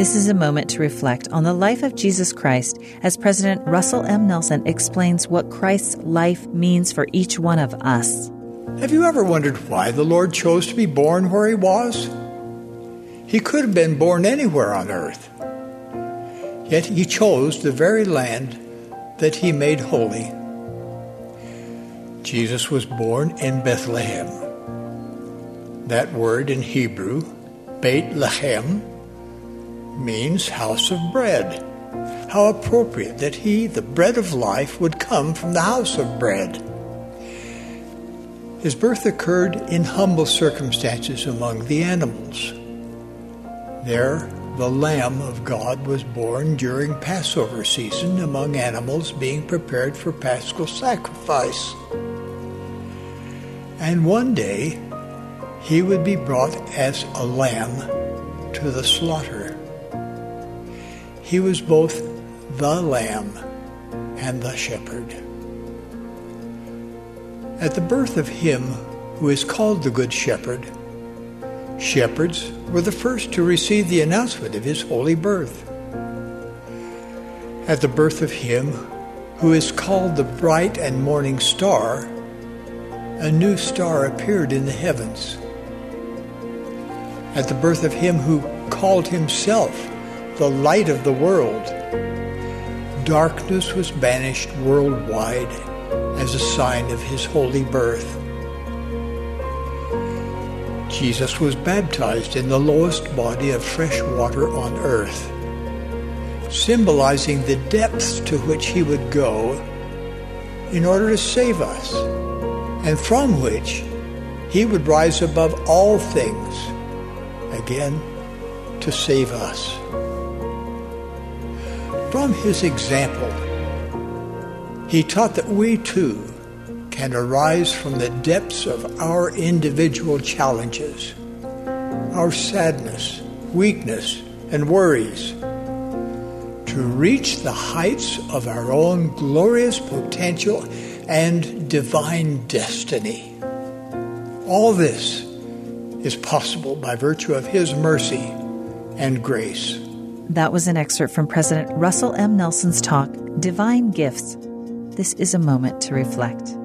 This is a moment to reflect on the life of Jesus Christ as President Russell M. Nelson explains what Christ's life means for each one of us. Have you ever wondered why the Lord chose to be born where he was? He could have been born anywhere on earth. Yet he chose the very land that he made holy. Jesus was born in Bethlehem. That word in Hebrew, Beit Lehem, means house of bread. How appropriate that he, the bread of life, would come from the house of bread. His birth occurred in humble circumstances among the animals. There, the Lamb of God was born during Passover season among animals being prepared for paschal sacrifice. And one day, he would be brought as a lamb to the slaughter. He was both the Lamb and the Shepherd. At the birth of him who is called the Good Shepherd, shepherds were the first to receive the announcement of his holy birth. At the birth of him who is called the bright and morning star, a new star appeared in the heavens. At the birth of him who called himself the light of the world. Darkness was banished worldwide as a sign of his holy birth. Jesus was baptized in the lowest body of fresh water on earth, symbolizing the depths to which he would go in order to save us, and from which he would rise above all things, again, to save us. From his example, he taught that we too can arise from the depths of our individual challenges, our sadness, weakness, and worries, to reach the heights of our own glorious potential and divine destiny. All this is possible by virtue of His mercy and grace. That was an excerpt from President Russell M. Nelson's talk, Divine Gifts. This is a moment to reflect.